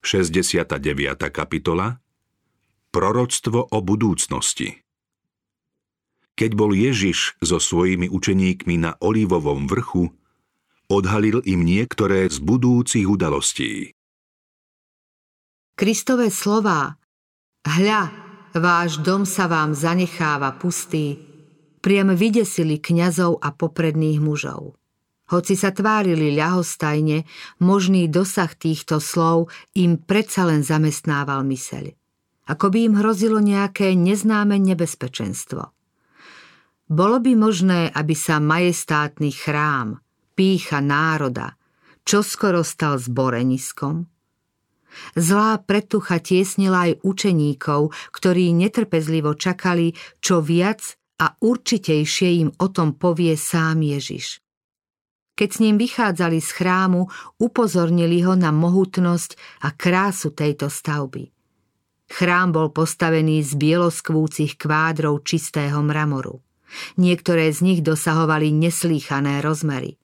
69. kapitola Proroctvo o budúcnosti Keď bol Ježiš so svojimi učeníkmi na Olivovom vrchu, odhalil im niektoré z budúcich udalostí. Kristové slová Hľa, váš dom sa vám zanecháva pustý, priam vydesili kňazov a popredných mužov. Hoci sa tvárili ľahostajne, možný dosah týchto slov im predsa len zamestnával myseľ. Ako by im hrozilo nejaké neznáme nebezpečenstvo. Bolo by možné, aby sa majestátny chrám, pícha národa, čoskoro stal zboreniskom? Zlá pretucha tiesnila aj učeníkov, ktorí netrpezlivo čakali, čo viac a určitejšie im o tom povie sám Ježiš. Keď s ním vychádzali z chrámu, upozornili ho na mohutnosť a krásu tejto stavby. Chrám bol postavený z bieloskvúcich kvádrov čistého mramoru. Niektoré z nich dosahovali neslýchané rozmery.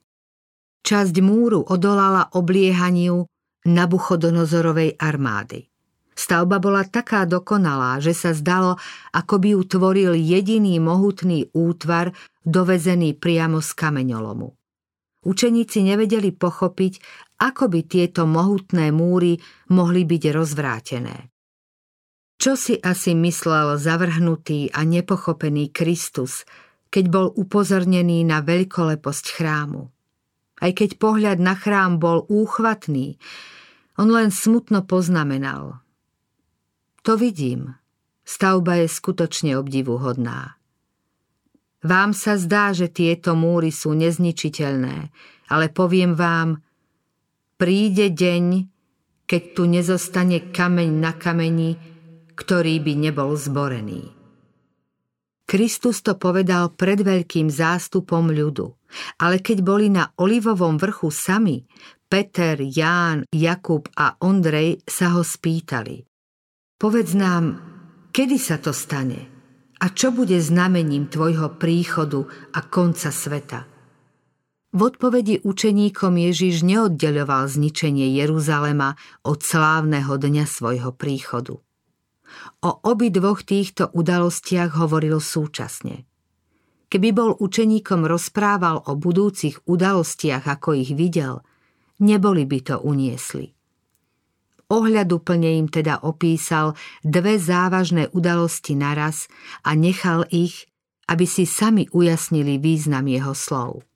Časť múru odolala obliehaniu Nabuchodonozorovej armády. Stavba bola taká dokonalá, že sa zdalo, ako by ju tvoril jediný mohutný útvar dovezený priamo z kameňolomu. Učeníci nevedeli pochopiť, ako by tieto mohutné múry mohli byť rozvrátené. Čo si asi myslel zavrhnutý a nepochopený Kristus, keď bol upozornený na veľkoleposť chrámu? Aj keď pohľad na chrám bol úchvatný, on len smutno poznamenal. To vidím. Stavba je skutočne obdivuhodná. Vám sa zdá, že tieto múry sú nezničiteľné, ale poviem vám, príde deň, keď tu nezostane kameň na kameni, ktorý by nebol zborený. Kristus to povedal pred veľkým zástupom ľudu, ale keď boli na Olivovom vrchu sami, Peter, Ján, Jakub a Ondrej sa ho spýtali. Povedz nám, kedy sa to stane? A čo bude znamením tvojho príchodu a konca sveta? V odpovedi učeníkom Ježiš neoddeľoval zničenie Jeruzalema od slávneho dňa svojho príchodu. O obi dvoch týchto udalostiach hovoril súčasne. Keby bol učeníkom rozprával o budúcich udalostiach, ako ich videl, neboli by to uniesli ohľaduplne im teda opísal dve závažné udalosti naraz a nechal ich, aby si sami ujasnili význam jeho slov.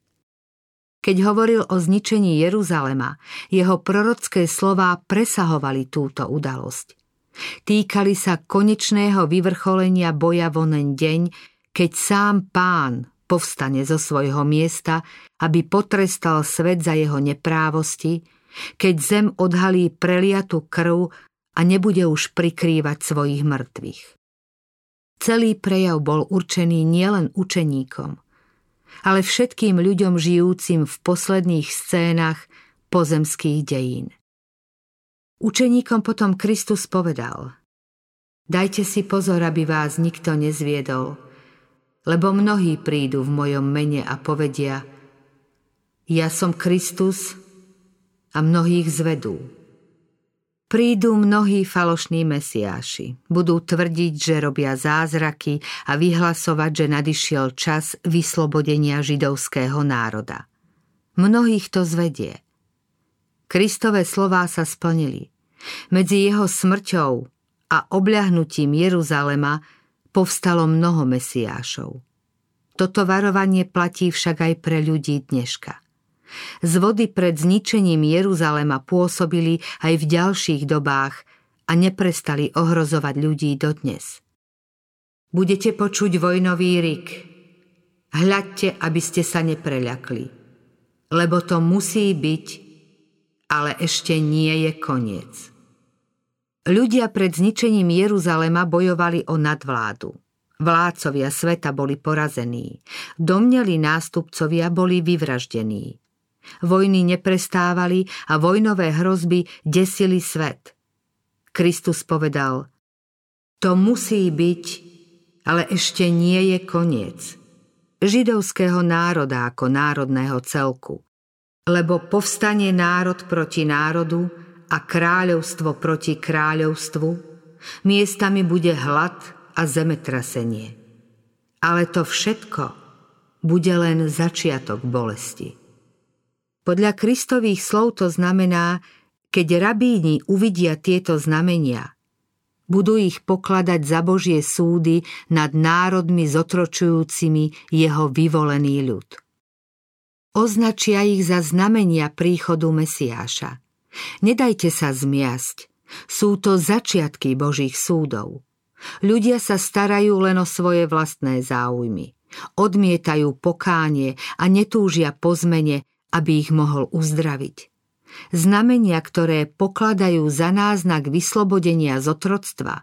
Keď hovoril o zničení Jeruzalema, jeho prorocké slová presahovali túto udalosť. Týkali sa konečného vyvrcholenia boja vonen deň, keď sám pán povstane zo svojho miesta, aby potrestal svet za jeho neprávosti, keď zem odhalí preliatu krv a nebude už prikrývať svojich mŕtvych. Celý prejav bol určený nielen učeníkom, ale všetkým ľuďom žijúcim v posledných scénach pozemských dejín. Učeníkom potom Kristus povedal Dajte si pozor, aby vás nikto nezviedol, lebo mnohí prídu v mojom mene a povedia Ja som Kristus, a mnohých zvedú. Prídu mnohí falošní mesiáši. Budú tvrdiť, že robia zázraky a vyhlasovať, že nadišiel čas vyslobodenia židovského národa. Mnohých to zvedie. Kristové slová sa splnili. Medzi jeho smrťou a obľahnutím Jeruzalema povstalo mnoho mesiášov. Toto varovanie platí však aj pre ľudí dneška. Z vody pred zničením Jeruzalema pôsobili aj v ďalších dobách a neprestali ohrozovať ľudí dodnes. Budete počuť vojnový rik. Hľadte, aby ste sa nepreľakli. Lebo to musí byť, ale ešte nie je koniec. Ľudia pred zničením Jeruzalema bojovali o nadvládu. Vládcovia sveta boli porazení. Domneli nástupcovia boli vyvraždení. Vojny neprestávali a vojnové hrozby desili svet. Kristus povedal, to musí byť, ale ešte nie je koniec. Židovského národa ako národného celku. Lebo povstane národ proti národu a kráľovstvo proti kráľovstvu, miestami bude hlad a zemetrasenie. Ale to všetko bude len začiatok bolesti. Podľa Kristových slov to znamená, keď rabíni uvidia tieto znamenia, budú ich pokladať za Božie súdy nad národmi zotročujúcimi jeho vyvolený ľud. Označia ich za znamenia príchodu Mesiáša. Nedajte sa zmiasť. Sú to začiatky Božích súdov. Ľudia sa starajú len o svoje vlastné záujmy. Odmietajú pokánie a netúžia po zmene, aby ich mohol uzdraviť. Znamenia, ktoré pokladajú za náznak vyslobodenia z otroctva,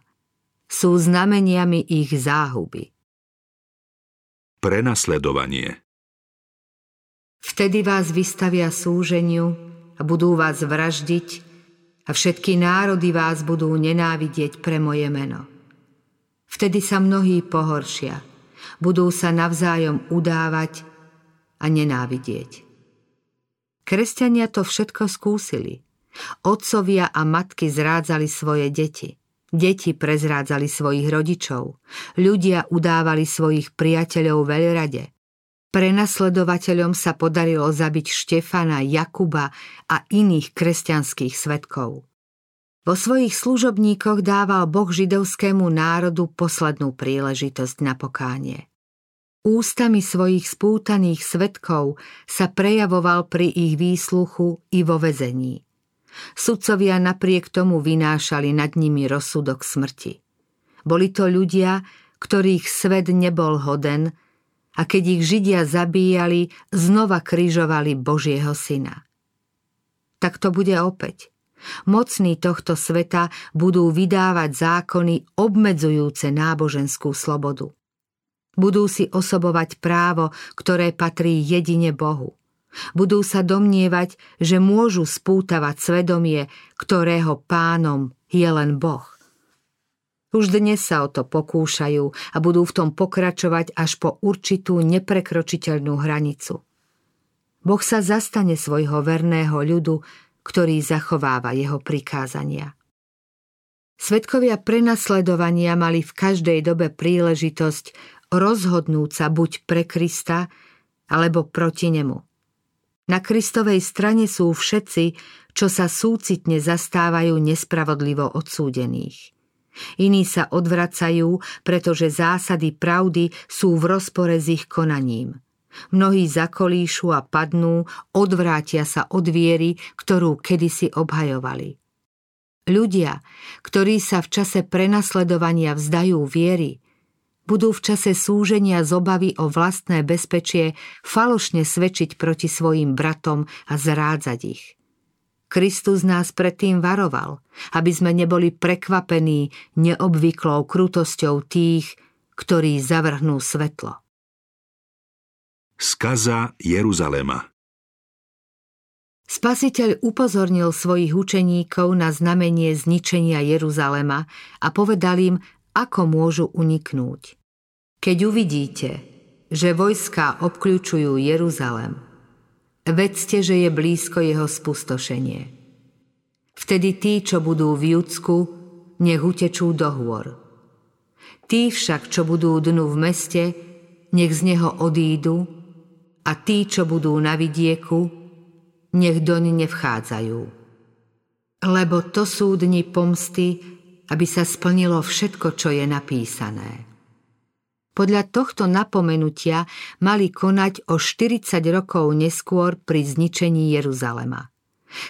sú znameniami ich záhuby. Prenasledovanie Vtedy vás vystavia súženiu a budú vás vraždiť a všetky národy vás budú nenávidieť pre moje meno. Vtedy sa mnohí pohoršia, budú sa navzájom udávať a nenávidieť. Kresťania to všetko skúsili. Otcovia a matky zrádzali svoje deti. Deti prezrádzali svojich rodičov. Ľudia udávali svojich priateľov veľrade – Prenasledovateľom sa podarilo zabiť Štefana, Jakuba a iných kresťanských svetkov. Vo svojich služobníkoch dával Boh židovskému národu poslednú príležitosť na pokánie. Ústami svojich spútaných svetkov sa prejavoval pri ich výsluchu i vo vezení. Sudcovia napriek tomu vynášali nad nimi rozsudok smrti. Boli to ľudia, ktorých svet nebol hoden, a keď ich Židia zabíjali, znova križovali Božieho syna. Tak to bude opäť. Mocní tohto sveta budú vydávať zákony obmedzujúce náboženskú slobodu. Budú si osobovať právo, ktoré patrí jedine Bohu. Budú sa domnievať, že môžu spútavať svedomie, ktorého pánom je len Boh. Už dnes sa o to pokúšajú a budú v tom pokračovať až po určitú neprekročiteľnú hranicu. Boh sa zastane svojho verného ľudu, ktorý zachováva jeho prikázania. Svetkovia prenasledovania mali v každej dobe príležitosť rozhodnúť sa buď pre Krista, alebo proti nemu. Na Kristovej strane sú všetci, čo sa súcitne zastávajú nespravodlivo odsúdených. Iní sa odvracajú, pretože zásady pravdy sú v rozpore s ich konaním. Mnohí zakolíšu a padnú, odvrátia sa od viery, ktorú kedysi obhajovali. Ľudia, ktorí sa v čase prenasledovania vzdajú viery, budú v čase súženia z obavy o vlastné bezpečie falošne svedčiť proti svojim bratom a zrádzať ich. Kristus nás predtým varoval, aby sme neboli prekvapení neobvyklou krutosťou tých, ktorí zavrhnú svetlo. Skaza Jeruzalema Spasiteľ upozornil svojich učeníkov na znamenie zničenia Jeruzalema a povedal im, ako môžu uniknúť. Keď uvidíte, že vojská obklúčujú Jeruzalem, Vedzte, že je blízko jeho spustošenie. Vtedy tí, čo budú v Judsku, nech utečú do hôr. Tí však, čo budú dnu v meste, nech z neho odídu a tí, čo budú na vidieku, nech doň nevchádzajú. Lebo to sú dni pomsty, aby sa splnilo všetko, čo je napísané. Podľa tohto napomenutia mali konať o 40 rokov neskôr pri zničení Jeruzalema.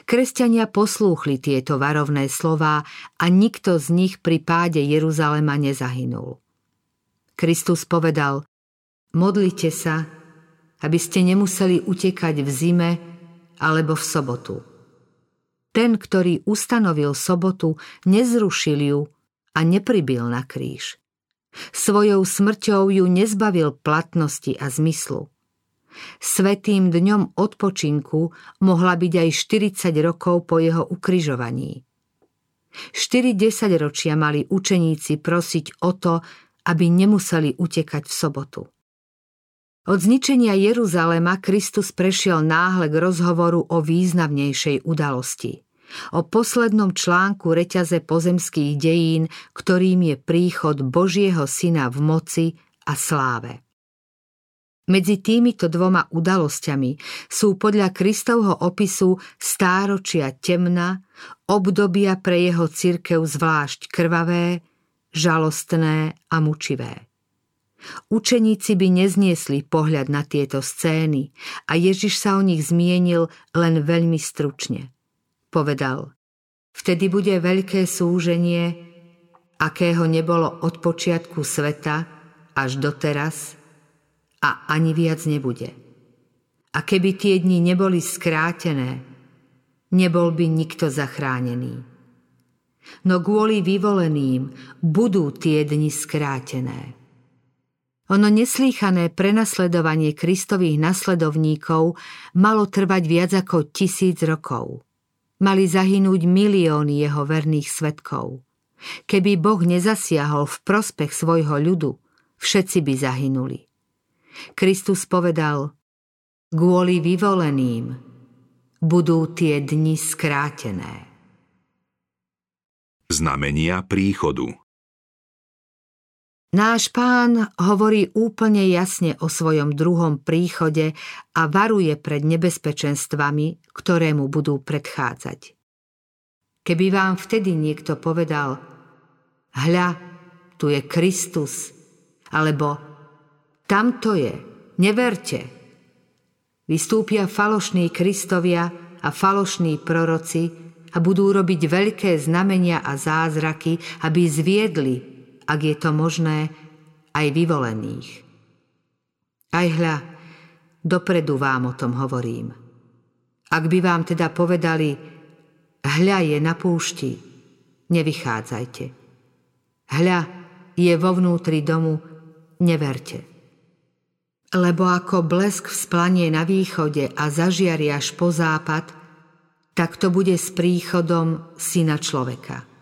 Kresťania poslúchli tieto varovné slová a nikto z nich pri páde Jeruzalema nezahynul. Kristus povedal, modlite sa, aby ste nemuseli utekať v zime alebo v sobotu. Ten, ktorý ustanovil sobotu, nezrušil ju a nepribil na kríž. Svojou smrťou ju nezbavil platnosti a zmyslu. Svetým dňom odpočinku mohla byť aj 40 rokov po jeho ukryžovaní. 4 ročia mali učeníci prosiť o to, aby nemuseli utekať v sobotu. Od zničenia Jeruzalema Kristus prešiel náhle k rozhovoru o významnejšej udalosti. O poslednom článku reťaze pozemských dejín, ktorým je príchod Božieho Syna v moci a sláve. Medzi týmito dvoma udalosťami sú podľa Kristovho opisu stáročia temna, obdobia pre jeho cirkev zvlášť krvavé, žalostné a mučivé. Učeníci by nezniesli pohľad na tieto scény a Ježiš sa o nich zmienil len veľmi stručne. Povedal, vtedy bude veľké súženie, akého nebolo od počiatku sveta až doteraz – a ani viac nebude. A keby tie dni neboli skrátené, nebol by nikto zachránený. No kvôli vyvoleným budú tie dni skrátené. Ono neslýchané prenasledovanie Kristových nasledovníkov malo trvať viac ako tisíc rokov. Mali zahynúť milióny jeho verných svetkov. Keby Boh nezasiahol v prospech svojho ľudu, všetci by zahynuli. Kristus povedal, kvôli vyvoleným budú tie dni skrátené. Znamenia príchodu Náš pán hovorí úplne jasne o svojom druhom príchode a varuje pred nebezpečenstvami, ktoré mu budú predchádzať. Keby vám vtedy niekto povedal, hľa, tu je Kristus, alebo tam to je. Neverte. Vystúpia falošní Kristovia a falošní proroci a budú robiť veľké znamenia a zázraky, aby zviedli, ak je to možné, aj vyvolených. Aj hľa, dopredu vám o tom hovorím. Ak by vám teda povedali, hľa je na púšti, nevychádzajte. Hľa je vo vnútri domu, neverte. Lebo ako blesk vzplanie na východe a zažiari až po západ, tak to bude s príchodom syna človeka.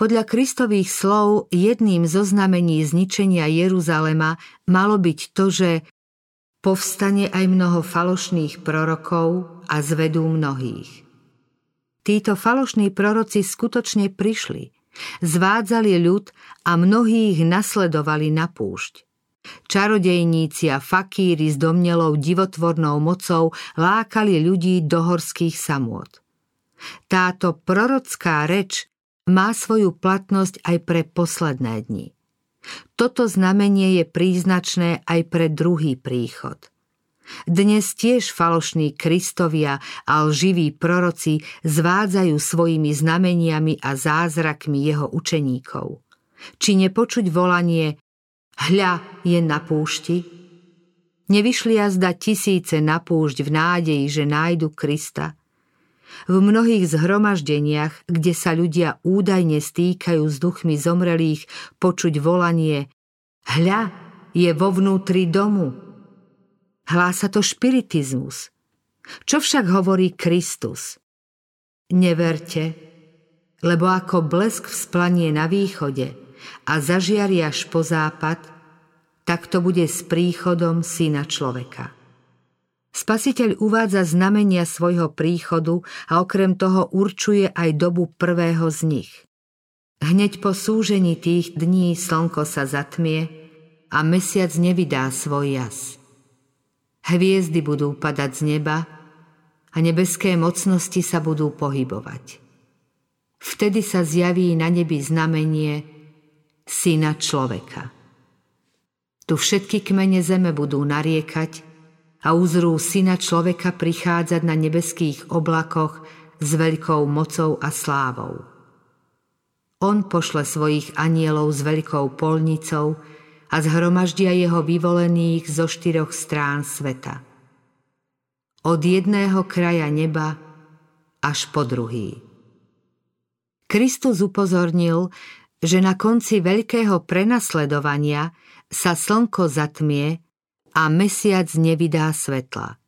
Podľa Kristových slov jedným zo znamení zničenia Jeruzalema malo byť to, že povstane aj mnoho falošných prorokov a zvedú mnohých. Títo falošní proroci skutočne prišli, zvádzali ľud a mnohých nasledovali na púšť. Čarodejníci a fakíry s domnelou divotvornou mocou lákali ľudí do horských samôt. Táto prorocká reč má svoju platnosť aj pre posledné dni. Toto znamenie je príznačné aj pre druhý príchod. Dnes tiež falošní Kristovia a lživí proroci zvádzajú svojimi znameniami a zázrakmi jeho učeníkov. Či nepočuť volanie Hľa je na púšti. Nevyšli jazda tisíce na púšť v nádeji, že nájdu Krista. V mnohých zhromaždeniach, kde sa ľudia údajne stýkajú s duchmi zomrelých, počuť volanie Hľa je vo vnútri domu. Hlása to špiritizmus. Čo však hovorí Kristus? Neverte, lebo ako blesk vzplanie na východe – a zažiari až po západ, tak to bude s príchodom syna človeka. Spasiteľ uvádza znamenia svojho príchodu a okrem toho určuje aj dobu prvého z nich. Hneď po súžení tých dní slnko sa zatmie a mesiac nevydá svoj jas. Hviezdy budú padať z neba a nebeské mocnosti sa budú pohybovať. Vtedy sa zjaví na nebi znamenie, syna človeka. Tu všetky kmene zeme budú nariekať a uzrú syna človeka prichádzať na nebeských oblakoch s veľkou mocou a slávou. On pošle svojich anielov s veľkou polnicou a zhromaždia jeho vyvolených zo štyroch strán sveta. Od jedného kraja neba až po druhý. Kristus upozornil, že na konci veľkého prenasledovania sa slnko zatmie a mesiac nevydá svetla.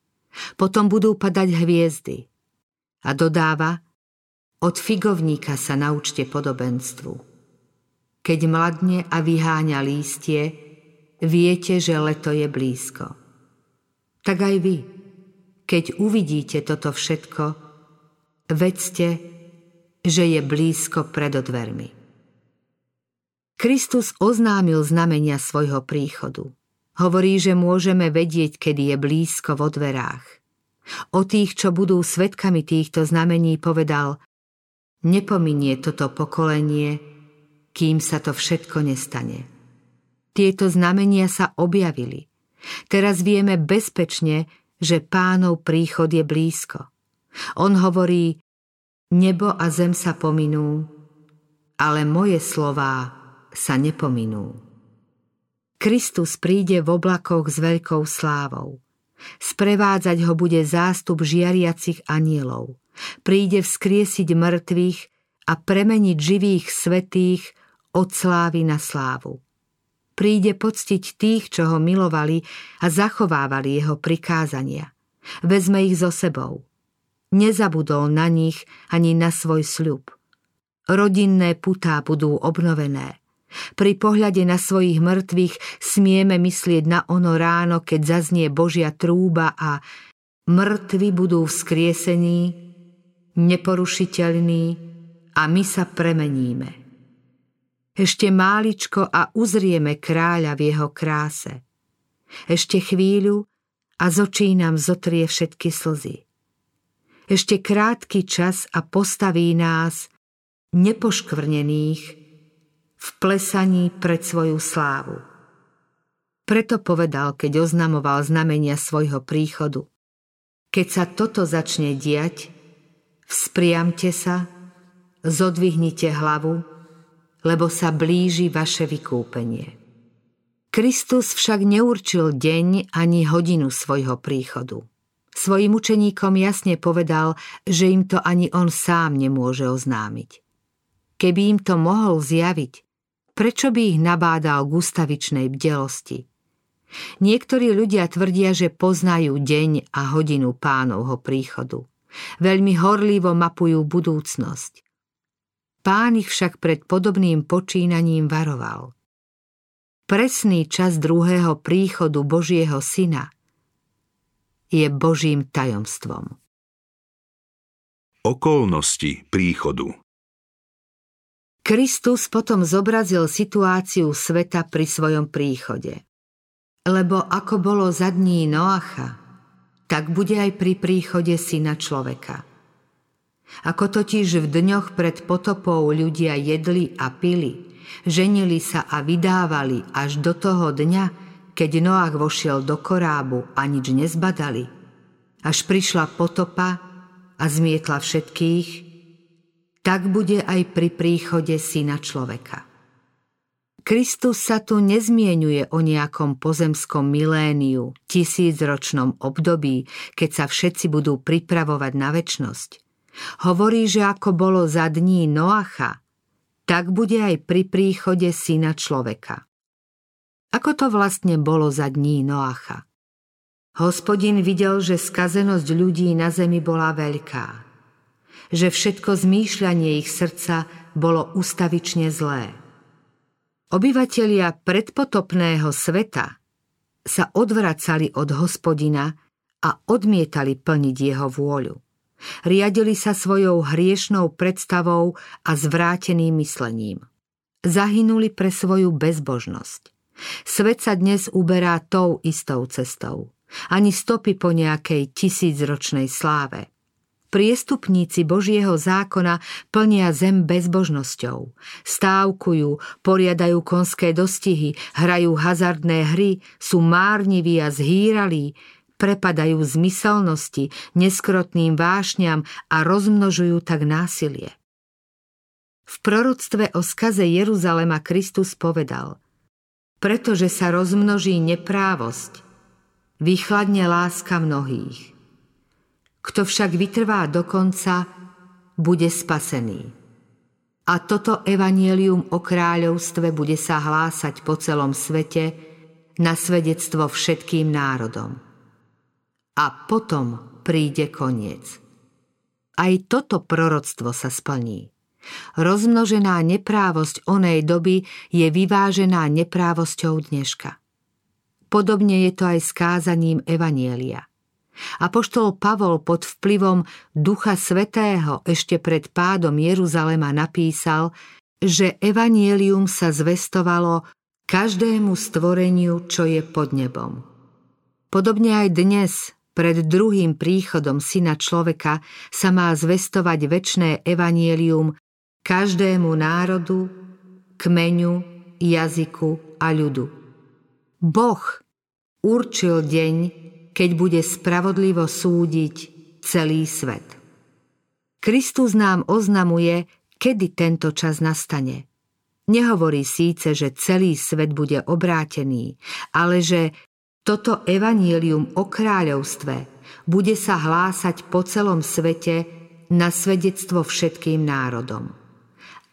Potom budú padať hviezdy. A dodáva, od figovníka sa naučte podobenstvu. Keď mladne a vyháňa lístie, viete, že leto je vedzte, že je blízko pred odvermi. Kristus oznámil znamenia svojho príchodu. Hovorí, že môžeme vedieť, kedy je blízko vo dverách. O tých, čo budú svetkami týchto znamení, povedal Nepominie toto pokolenie, kým sa to všetko nestane. Tieto znamenia sa objavili. Teraz vieme bezpečne, že pánov príchod je blízko. On hovorí, nebo a zem sa pominú, ale moje slová sa nepominú. Kristus príde v oblakoch s veľkou slávou. Sprevádzať ho bude zástup žiariacich anielov. Príde vzkriesiť mŕtvych a premeniť živých svetých od slávy na slávu. Príde poctiť tých, čo ho milovali a zachovávali jeho prikázania. Vezme ich so sebou. Nezabudol na nich ani na svoj sľub. Rodinné putá budú obnovené. Pri pohľade na svojich mŕtvych smieme myslieť na ono ráno, keď zaznie Božia trúba a mŕtvi budú vzkriesení, neporušiteľní a my sa premeníme. Ešte máličko a uzrieme kráľa v jeho kráse. Ešte chvíľu a z očí nám zotrie všetky slzy. Ešte krátky čas a postaví nás, nepoškvrnených, v plesaní pred svoju slávu. Preto povedal, keď oznamoval znamenia svojho príchodu. Keď sa toto začne diať, vzpriamte sa, zodvihnite hlavu, lebo sa blíži vaše vykúpenie. Kristus však neurčil deň ani hodinu svojho príchodu. Svojim učeníkom jasne povedal, že im to ani on sám nemôže oznámiť. Keby im to mohol zjaviť, Prečo by ich nabádal k ustavičnej bdelosti? Niektorí ľudia tvrdia, že poznajú deň a hodinu pánovho príchodu. Veľmi horlivo mapujú budúcnosť. Pán ich však pred podobným počínaním varoval. Presný čas druhého príchodu Božieho syna je Božím tajomstvom. Okolnosti príchodu Kristus potom zobrazil situáciu sveta pri svojom príchode. Lebo ako bolo za dní Noacha, tak bude aj pri príchode syna človeka. Ako totiž v dňoch pred potopou ľudia jedli a pili, ženili sa a vydávali až do toho dňa, keď Noach vošiel do korábu a nič nezbadali. Až prišla potopa a zmietla všetkých, tak bude aj pri príchode syna človeka. Kristus sa tu nezmienuje o nejakom pozemskom miléniu, tisícročnom období, keď sa všetci budú pripravovať na väčnosť. Hovorí, že ako bolo za dní Noacha, tak bude aj pri príchode syna človeka. Ako to vlastne bolo za dní Noacha? Hospodin videl, že skazenosť ľudí na zemi bola veľká že všetko zmýšľanie ich srdca bolo ustavične zlé. Obyvatelia predpotopného sveta sa odvracali od hospodina a odmietali plniť jeho vôľu. Riadili sa svojou hriešnou predstavou a zvráteným myslením. Zahynuli pre svoju bezbožnosť. Svet sa dnes uberá tou istou cestou. Ani stopy po nejakej tisícročnej sláve. Priestupníci Božieho zákona plnia zem bezbožnosťou. Stávkujú, poriadajú konské dostihy, hrajú hazardné hry, sú márniví a zhýralí, prepadajú zmyselnosti, neskrotným vášňam a rozmnožujú tak násilie. V proroctve o skaze Jeruzalema Kristus povedal Pretože sa rozmnoží neprávosť, vychladne láska mnohých. Kto však vytrvá do konca, bude spasený. A toto evanielium o kráľovstve bude sa hlásať po celom svete na svedectvo všetkým národom. A potom príde koniec. Aj toto proroctvo sa splní. Rozmnožená neprávosť onej doby je vyvážená neprávosťou dneška. Podobne je to aj s kázaním Evanielia – Apoštol Pavol pod vplyvom Ducha Svetého ešte pred pádom Jeruzalema napísal, že evanielium sa zvestovalo každému stvoreniu, čo je pod nebom. Podobne aj dnes, pred druhým príchodom Syna človeka, sa má zvestovať väčné evanielium každému národu, kmeňu, jazyku a ľudu. Boh určil deň, keď bude spravodlivo súdiť celý svet. Kristus nám oznamuje, kedy tento čas nastane. Nehovorí síce, že celý svet bude obrátený, ale že toto evanílium o kráľovstve bude sa hlásať po celom svete na svedectvo všetkým národom.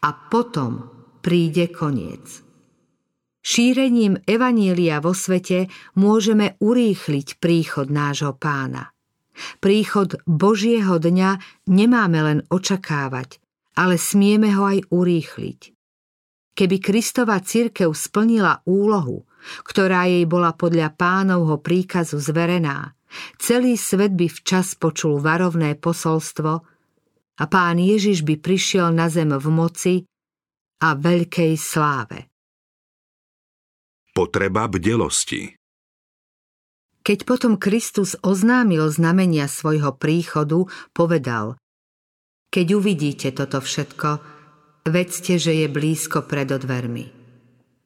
A potom príde koniec. Šírením Evanília vo svete môžeme urýchliť príchod nášho pána. Príchod Božieho dňa nemáme len očakávať, ale smieme ho aj urýchliť. Keby Kristova církev splnila úlohu, ktorá jej bola podľa pánovho príkazu zverená, celý svet by včas počul varovné posolstvo a pán Ježiš by prišiel na zem v moci a veľkej sláve. Potreba bdelosti Keď potom Kristus oznámil znamenia svojho príchodu, povedal Keď uvidíte toto všetko, vedzte, že je blízko pred odvermi.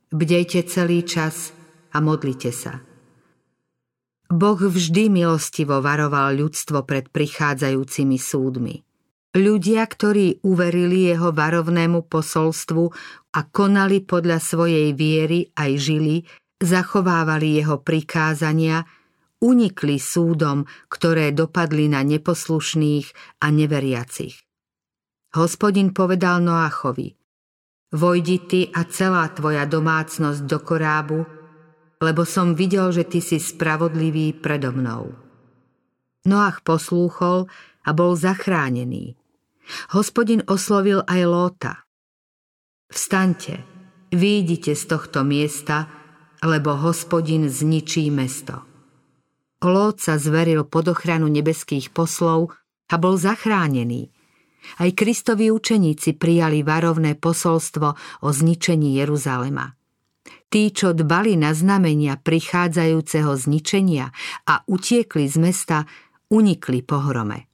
Bdejte celý čas a modlite sa. Boh vždy milostivo varoval ľudstvo pred prichádzajúcimi súdmi. Ľudia, ktorí uverili jeho varovnému posolstvu a konali podľa svojej viery aj žili, zachovávali jeho prikázania, unikli súdom, ktoré dopadli na neposlušných a neveriacich. Hospodin povedal Noachovi, vojdi ty a celá tvoja domácnosť do korábu, lebo som videl, že ty si spravodlivý predo mnou. Noach poslúchol a bol zachránený. Hospodin oslovil aj Lóta. Vstaňte, výjdite z tohto miesta, lebo hospodin zničí mesto. Lót sa zveril pod ochranu nebeských poslov a bol zachránený. Aj Kristovi učeníci prijali varovné posolstvo o zničení Jeruzalema. Tí, čo dbali na znamenia prichádzajúceho zničenia a utiekli z mesta, unikli pohrome.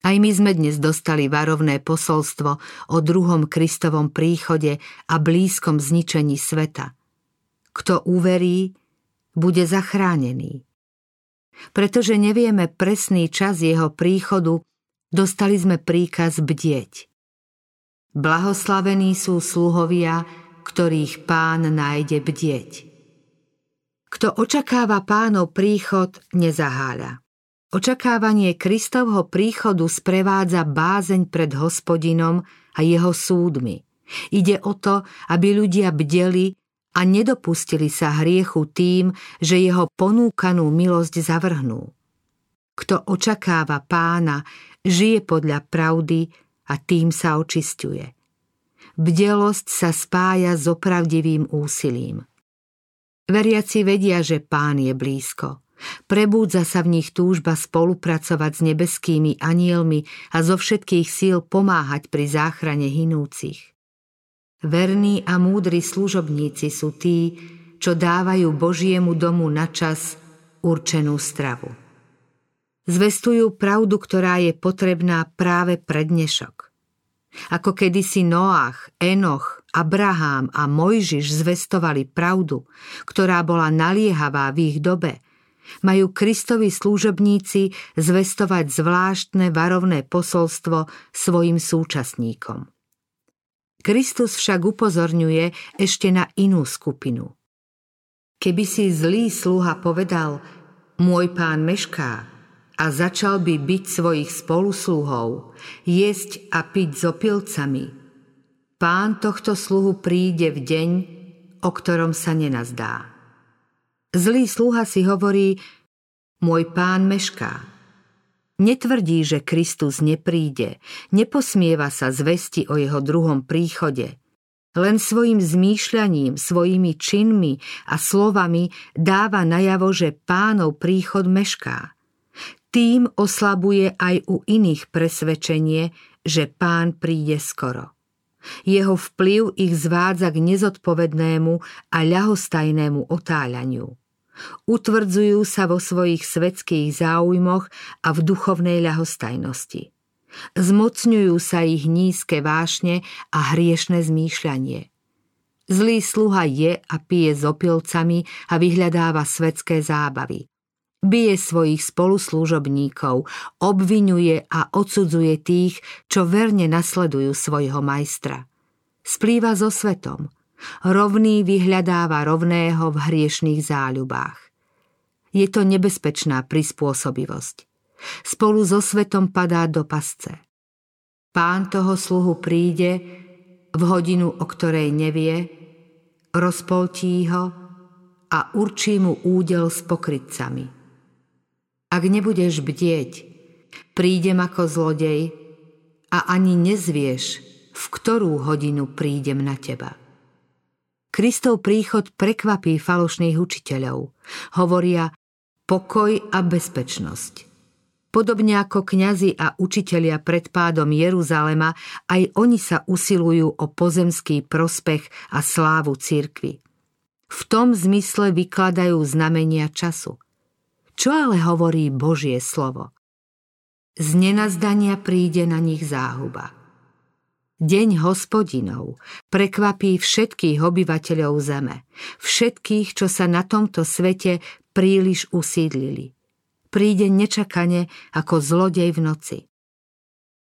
Aj my sme dnes dostali varovné posolstvo o druhom Kristovom príchode a blízkom zničení sveta. Kto uverí, bude zachránený. Pretože nevieme presný čas jeho príchodu, dostali sme príkaz bdieť. Blahoslavení sú sluhovia, ktorých pán nájde bdieť. Kto očakáva pánov príchod, nezaháľa. Očakávanie Kristovho príchodu sprevádza bázeň pred hospodinom a jeho súdmi. Ide o to, aby ľudia bdeli a nedopustili sa hriechu tým, že jeho ponúkanú milosť zavrhnú. Kto očakáva pána, žije podľa pravdy a tým sa očistuje. Bdelosť sa spája s opravdivým úsilím. Veriaci vedia, že pán je blízko – Prebúdza sa v nich túžba spolupracovať s nebeskými anielmi a zo všetkých síl pomáhať pri záchrane hinúcich. Verní a múdri služobníci sú tí, čo dávajú Božiemu domu na čas určenú stravu. Zvestujú pravdu, ktorá je potrebná práve pre dnešok. Ako kedysi Noach, Enoch, Abraham a Mojžiš zvestovali pravdu, ktorá bola naliehavá v ich dobe – majú Kristovi služobníci zvestovať zvláštne varovné posolstvo svojim súčasníkom. Kristus však upozorňuje ešte na inú skupinu. Keby si zlý sluha povedal, môj pán mešká, a začal by byť svojich spolusluhov, jesť a piť s opilcami, pán tohto sluhu príde v deň, o ktorom sa nenazdá. Zlý sluha si hovorí, môj pán mešká. Netvrdí, že Kristus nepríde, neposmieva sa zvesti o jeho druhom príchode. Len svojim zmýšľaním, svojimi činmi a slovami dáva najavo, že pánov príchod mešká. Tým oslabuje aj u iných presvedčenie, že pán príde skoro. Jeho vplyv ich zvádza k nezodpovednému a ľahostajnému otáľaniu. Utvrdzujú sa vo svojich svetských záujmoch a v duchovnej ľahostajnosti. Zmocňujú sa ich nízke vášne a hriešne zmýšľanie. Zlý sluha je a pije s opilcami a vyhľadáva svetské zábavy. Bije svojich spoluslúžobníkov, obvinuje a odsudzuje tých, čo verne nasledujú svojho majstra. Splýva so svetom. Rovný vyhľadáva rovného v hriešných záľubách. Je to nebezpečná prispôsobivosť. Spolu so svetom padá do pasce. Pán toho sluhu príde v hodinu, o ktorej nevie, rozpoltí ho a určí mu údel s pokrytcami. Ak nebudeš bdieť, prídem ako zlodej a ani nezvieš, v ktorú hodinu prídem na teba. Kristov príchod prekvapí falošných učiteľov. Hovoria pokoj a bezpečnosť. Podobne ako kňazi a učitelia pred pádom Jeruzalema, aj oni sa usilujú o pozemský prospech a slávu cirkvy. V tom zmysle vykladajú znamenia času – čo ale hovorí Božie slovo? Z nenazdania príde na nich záhuba. Deň hospodinov prekvapí všetkých obyvateľov zeme, všetkých, čo sa na tomto svete príliš usídlili. Príde nečakane ako zlodej v noci.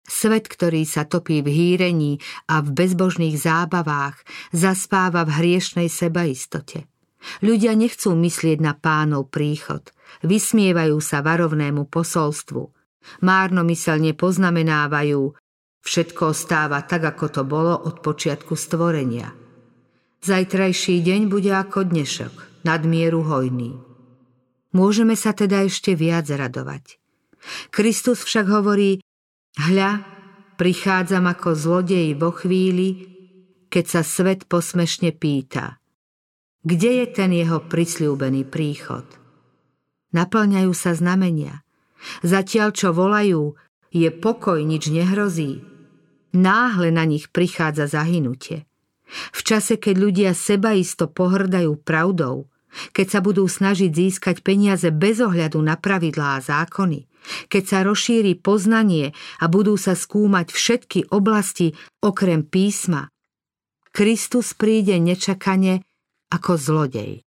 Svet, ktorý sa topí v hýrení a v bezbožných zábavách, zaspáva v hriešnej sebaistote. Ľudia nechcú myslieť na pánov príchod, Vysmievajú sa varovnému posolstvu. Márnomyselne poznamenávajú, všetko stáva tak, ako to bolo od počiatku stvorenia. Zajtrajší deň bude ako dnešok, nadmieru hojný. Môžeme sa teda ešte viac radovať. Kristus však hovorí, hľa, prichádzam ako zlodej vo chvíli, keď sa svet posmešne pýta, kde je ten jeho prisľúbený príchod? naplňajú sa znamenia. Zatiaľ, čo volajú, je pokoj, nič nehrozí. Náhle na nich prichádza zahynutie. V čase, keď ľudia sebaisto pohrdajú pravdou, keď sa budú snažiť získať peniaze bez ohľadu na pravidlá a zákony, keď sa rozšíri poznanie a budú sa skúmať všetky oblasti okrem písma, Kristus príde nečakane ako zlodej.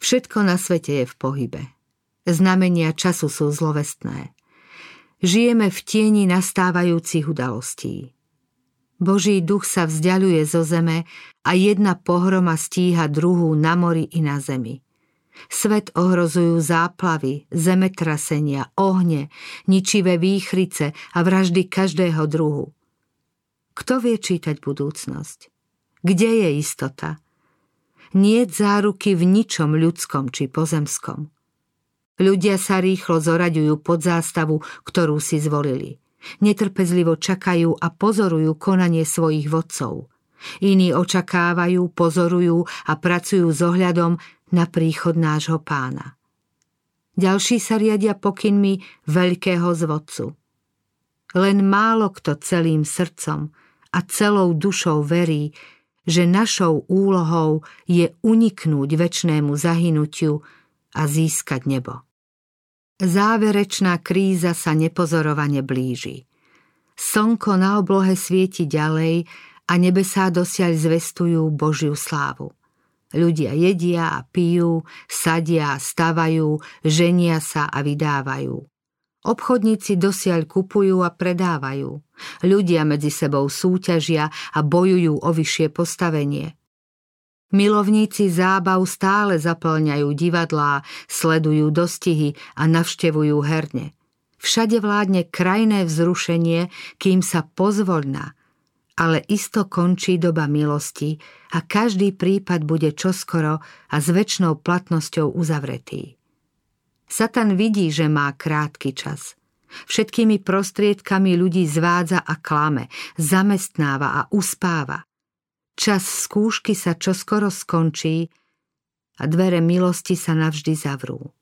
Všetko na svete je v pohybe. Znamenia času sú zlovestné. Žijeme v tieni nastávajúcich udalostí. Boží duch sa vzdialuje zo zeme a jedna pohroma stíha druhú na mori i na zemi. Svet ohrozujú záplavy, zemetrasenia, ohne, ničivé výchrice a vraždy každého druhu. Kto vie čítať budúcnosť? Kde je istota? nie záruky v ničom ľudskom či pozemskom. Ľudia sa rýchlo zoraďujú pod zástavu, ktorú si zvolili. Netrpezlivo čakajú a pozorujú konanie svojich vodcov. Iní očakávajú, pozorujú a pracujú s ohľadom na príchod nášho pána. Ďalší sa riadia pokynmi veľkého zvodcu. Len málo kto celým srdcom a celou dušou verí, že našou úlohou je uniknúť väčšnému zahynutiu a získať nebo. Záverečná kríza sa nepozorovane blíži. Slnko na oblohe svieti ďalej a nebesá dosiaľ zvestujú Božiu slávu. Ľudia jedia a pijú, sadia a stavajú, ženia sa a vydávajú. Obchodníci dosiaľ kupujú a predávajú. Ľudia medzi sebou súťažia a bojujú o vyššie postavenie. Milovníci zábav stále zaplňajú divadlá, sledujú dostihy a navštevujú herne. Všade vládne krajné vzrušenie, kým sa pozvoľná, ale isto končí doba milosti a každý prípad bude čoskoro a s väčšnou platnosťou uzavretý. Satan vidí, že má krátky čas. Všetkými prostriedkami ľudí zvádza a klame, zamestnáva a uspáva. Čas skúšky sa čoskoro skončí a dvere milosti sa navždy zavrú.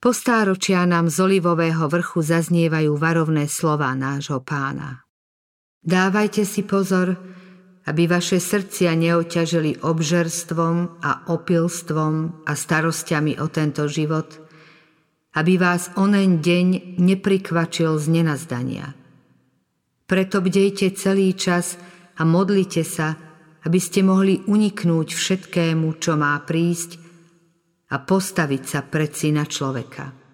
Po stáročia nám z olivového vrchu zaznievajú varovné slova nášho pána. Dávajte si pozor, aby vaše srdcia neoťažili obžerstvom a opilstvom a starostiami o tento život, aby vás onen deň neprikvačil z nenazdania. Preto bdejte celý čas a modlite sa, aby ste mohli uniknúť všetkému, čo má prísť a postaviť sa pred syna človeka.